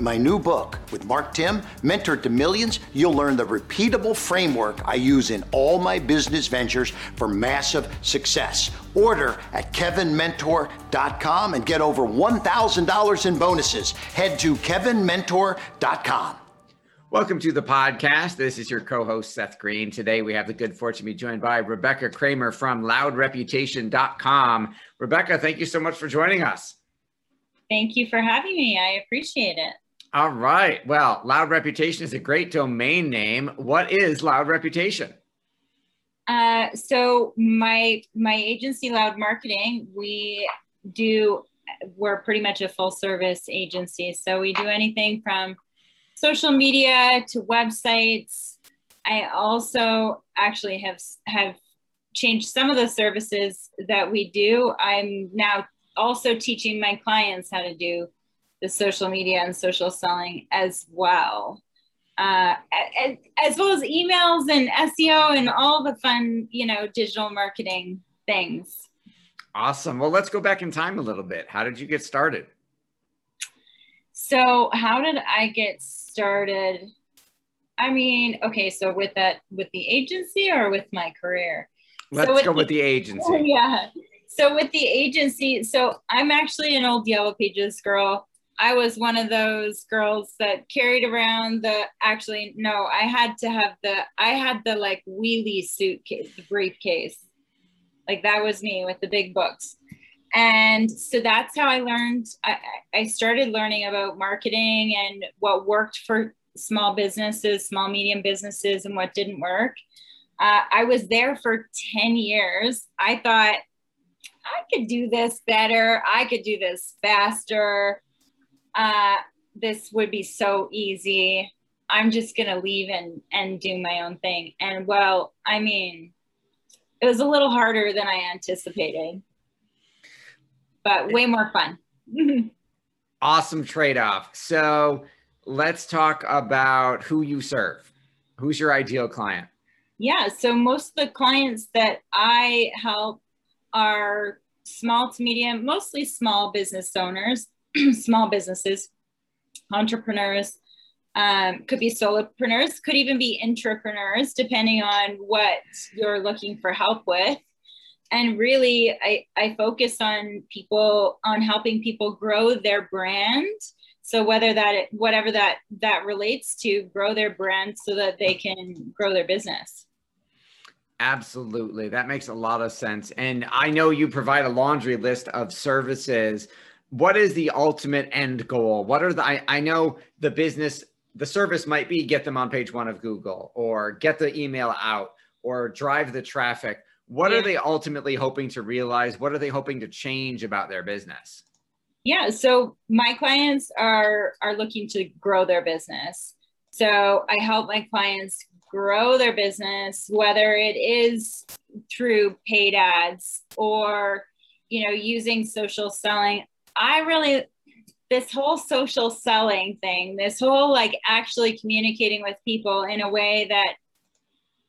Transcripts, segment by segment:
In my new book with Mark Timm, Mentor to Millions, you'll learn the repeatable framework I use in all my business ventures for massive success. Order at kevinmentor.com and get over $1,000 in bonuses. Head to kevinmentor.com. Welcome to the podcast. This is your co host, Seth Greene. Today, we have the good fortune to be joined by Rebecca Kramer from loudreputation.com. Rebecca, thank you so much for joining us. Thank you for having me. I appreciate it. All right. Well, Loud Reputation is a great domain name. What is Loud Reputation? Uh, so my my agency, Loud Marketing, we do. We're pretty much a full service agency. So we do anything from social media to websites. I also actually have have changed some of the services that we do. I'm now also teaching my clients how to do the social media and social selling as well. Uh, as, as well as emails and SEO and all the fun, you know, digital marketing things. Awesome. Well, let's go back in time a little bit. How did you get started? So, how did I get started? I mean, okay, so with that, with the agency or with my career? Let's so with go the, with the agency. Yeah. So with the agency, so I'm actually an old Yellow Pages girl. I was one of those girls that carried around the actually no, I had to have the I had the like wheelie suitcase, the briefcase. Like that was me with the big books. And so that's how I learned I, I started learning about marketing and what worked for small businesses, small medium businesses and what didn't work. Uh, I was there for 10 years. I thought I could do this better. I could do this faster uh, this would be so easy. I'm just gonna leave and and do my own thing. And well, I mean, it was a little harder than I anticipated, but way more fun. awesome trade-off. So let's talk about who you serve. Who's your ideal client? Yeah, so most of the clients that I help are small to medium, mostly small business owners small businesses, entrepreneurs, um, could be solopreneurs, could even be intrapreneurs, depending on what you're looking for help with. And really, I, I focus on people, on helping people grow their brand. So whether that, whatever that that relates to, grow their brand so that they can grow their business. Absolutely. That makes a lot of sense. And I know you provide a laundry list of services what is the ultimate end goal? What are the, I, I know the business, the service might be get them on page one of Google or get the email out or drive the traffic. What yeah. are they ultimately hoping to realize? What are they hoping to change about their business? Yeah, so my clients are are looking to grow their business. So I help my clients grow their business, whether it is through paid ads or you know using social selling I really, this whole social selling thing, this whole like actually communicating with people in a way that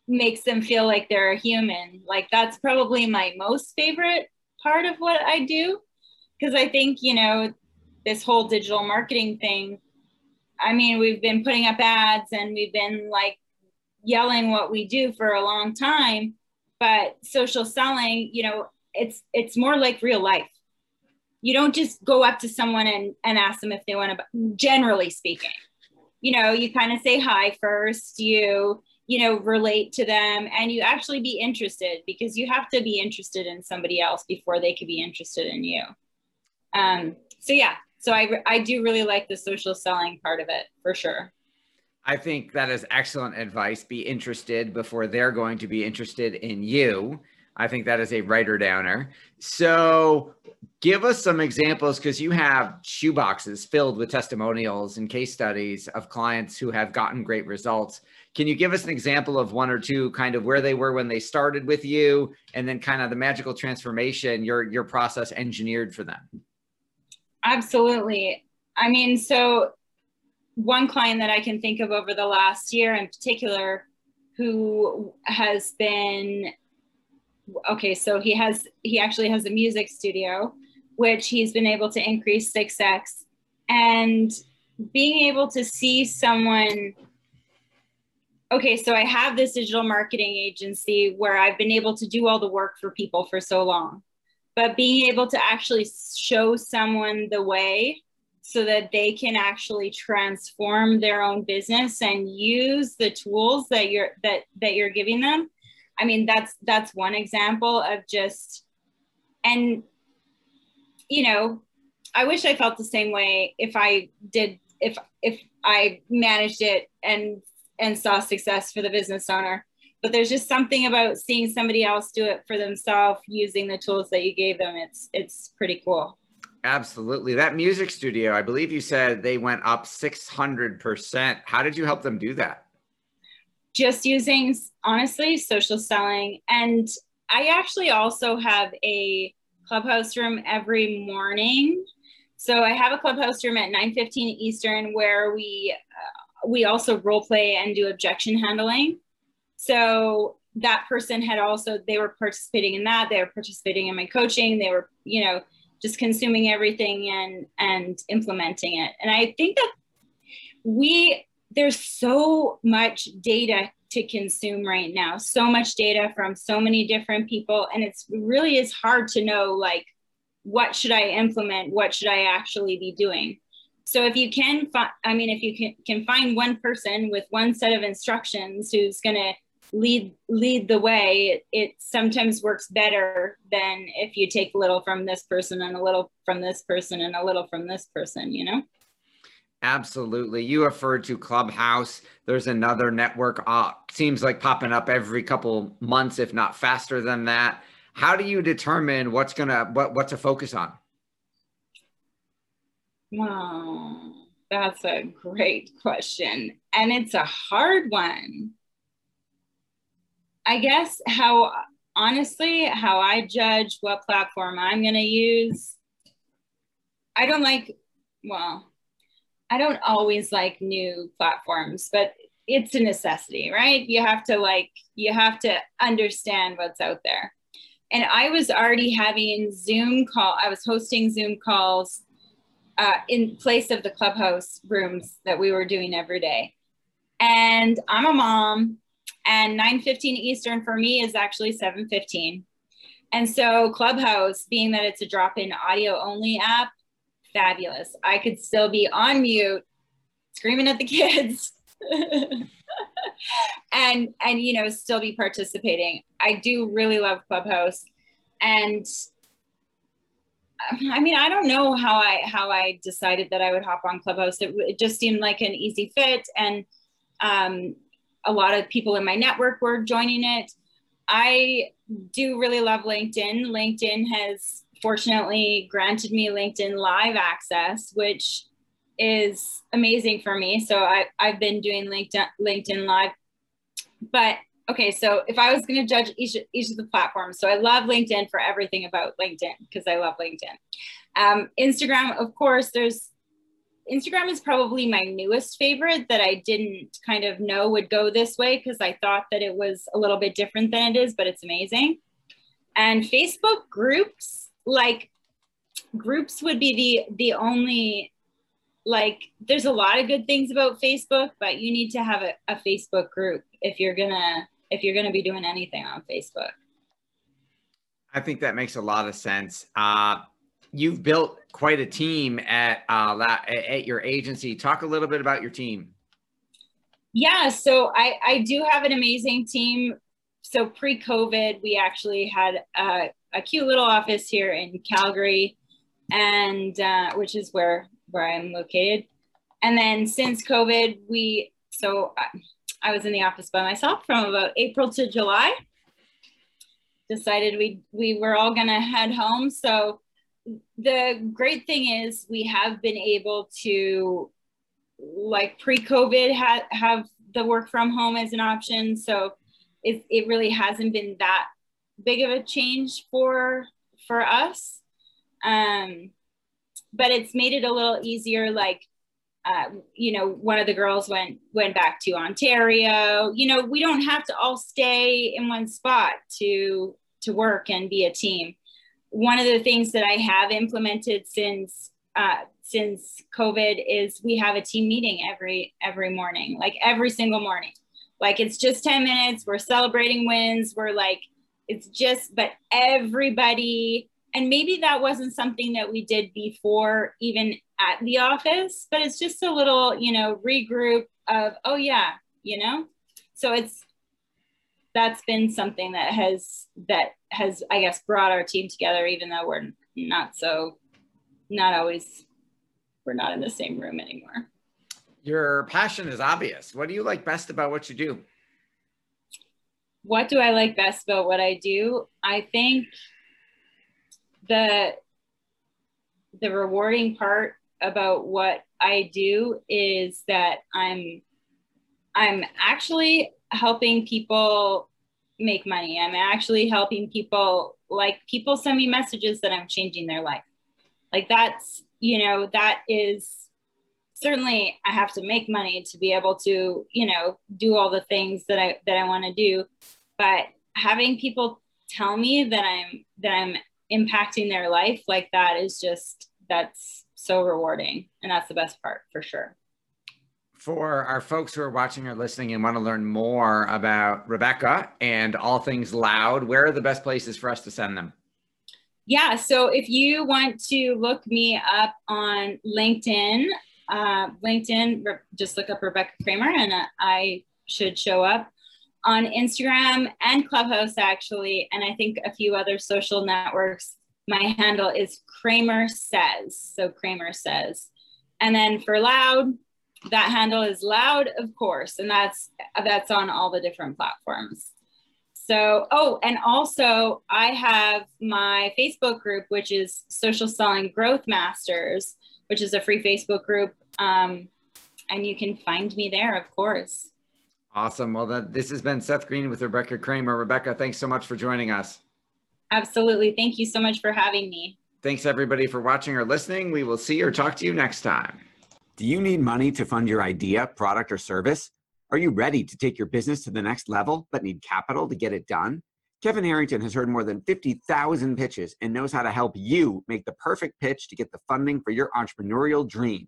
makes them feel like they're a human, like that's probably my most favorite part of what I do. Because I think, you know, this whole digital marketing thing, I mean, we've been putting up ads and we've been like yelling what we do for a long time but social selling you know it's it's more like real life you don't just go up to someone and, and ask them if they want to generally speaking you know you kind of say hi first you you know relate to them and you actually be interested because you have to be interested in somebody else before they could be interested in you um, so yeah so I, I do really like the social selling part of it for sure I think that is excellent advice. Be interested before they're going to be interested in you. I think that is a writer downer. So, give us some examples because you have shoeboxes filled with testimonials and case studies of clients who have gotten great results. Can you give us an example of one or two kind of where they were when they started with you and then kind of the magical transformation your your process engineered for them? Absolutely. I mean, so one client that I can think of over the last year in particular who has been okay so he has he actually has a music studio which he's been able to increase 6x and being able to see someone okay so i have this digital marketing agency where i've been able to do all the work for people for so long. But being able to actually show someone the way so that they can actually transform their own business and use the tools that you're that that you're giving them i mean that's that's one example of just and you know i wish i felt the same way if i did if if i managed it and and saw success for the business owner but there's just something about seeing somebody else do it for themselves using the tools that you gave them it's it's pretty cool Absolutely. That music studio, I believe you said they went up 600%. How did you help them do that? Just using, honestly, social selling. And I actually also have a clubhouse room every morning. So I have a clubhouse room at 9:15 Eastern where we uh, we also role play and do objection handling. So that person had also they were participating in that. They were participating in my coaching. They were, you know, just consuming everything and and implementing it and i think that we there's so much data to consume right now. So much data from so many different people and it's really is hard to know like what should i implement? What should i actually be doing? So if you can fi- i mean if you can, can find one person with one set of instructions who's going to lead lead the way it, it, sometimes works better than if you take a little from this person and a little from this person and a little from this person you know absolutely. You referred to clubhouse. There's another network uh, seems like popping up every couple months if not faster than that. How do you determine what's gonna what what to focus on? Wow that's a great question and it's a hard one. I guess how honestly, how I judge what platform I'm to use, I don't like, well, I don't always like new platforms, but it's a necessity, right? You have to like, you have to understand what's out there. And I was already having Zoom call, I was hosting Zoom calls uh, in place of the clubhouse rooms that we were doing every day. And I'm a mom and 9:15 Eastern for me is actually 7:15. And so Clubhouse, being that it's a drop-in audio only app, fabulous. I could still be on mute, screaming at the kids. and and you know still be participating i do really love clubhouse and i mean i don't know how i how i decided that i would hop on clubhouse it, it just seemed like an easy fit and um, a lot of people in my network were joining it. I do really love LinkedIn. LinkedIn has fortunately granted me LinkedIn Live access, which is amazing for me. So I, I've been doing LinkedIn, LinkedIn Live. But okay, so if I was going to judge each, each of the platforms, so I love LinkedIn for everything about LinkedIn because I love LinkedIn. Um, Instagram, of course, there's Instagram is probably my newest favorite that I didn't kind of know would go this way because I thought that it was a little bit different than it is, but it's amazing. And Facebook groups, like groups would be the the only like there's a lot of good things about Facebook, but you need to have a, a Facebook group if you're gonna if you're gonna be doing anything on Facebook. I think that makes a lot of sense. Uh, you've built quite a team at uh, at your agency. Talk a little bit about your team. Yeah, so I I do have an amazing team. So pre-COVID, we actually had a, a cute little office here in Calgary, and uh, which is where where I'm located. And then since COVID, we so I, I was in the office by myself from about April to July. Decided we we were all gonna head home. So the great thing is we have been able to like pre-COVID ha- have the work from home as an option. So it, it really hasn't been that big of a change for for us. Um, but it's made it a little easier. Like, uh, you know, one of the girls went went back to Ontario. You know, we don't have to all stay in one spot to to work and be a team. One of the things that I have implemented since uh, since COVID is we have a team meeting every every morning, like every single morning. Like it's just 10 minutes, we're celebrating wins, we're like, it's just, but everybody, and maybe that wasn't something that we did before even at the office, but it's just a little, you know, regroup of, oh yeah, you know? So it's that's been something that has that has I guess brought our team together, even though we're not so not always we're not in the same room anymore. Your passion is obvious. What do you like best about what you do? What do I like best about what I do? I think the the rewarding part about what I do is that I'm I'm actually helping people make money. I'm actually helping people like people send me messages that I'm changing their life. Like that's, you know, that is certainly I have to make money to be able to, you know, do all the things that I that I want to do. But having people tell me that I'm that I'm impacting their life like that is just that's so rewarding. And that's the best part for sure. For our folks who are watching or listening and want to learn more about Rebecca and all things loud, where are the best places for us to send them? Yeah, so if you want to look me up on LinkedIn, uh, LinkedIn, just look up Rebecca Kramer and uh, I should show up on Instagram and Clubhouse, actually, and I think a few other social networks. My handle is Kramer Says. So Kramer Says. And then for Loud, that handle is Loud, of course, and that's that's on all the different platforms. So, oh, and also I have my Facebook group, which is Social Selling Growth Masters, which is a free Facebook group um, and you can find me there, of course. Awesome. Well, that, this has been Seth Greene with Rebecca Kramer. Rebecca, thanks so much for joining us. Absolutely. Thank you so much for having me. Thanks, everybody, for watching or listening. We will see or talk to you next time. Do you need money to fund your idea, product, or service? Are you ready to take your business to the next level but need capital to get it done? Kevin Harrington has heard more than 50,000 pitches and knows how to help you make the perfect pitch to get the funding for your entrepreneurial dream.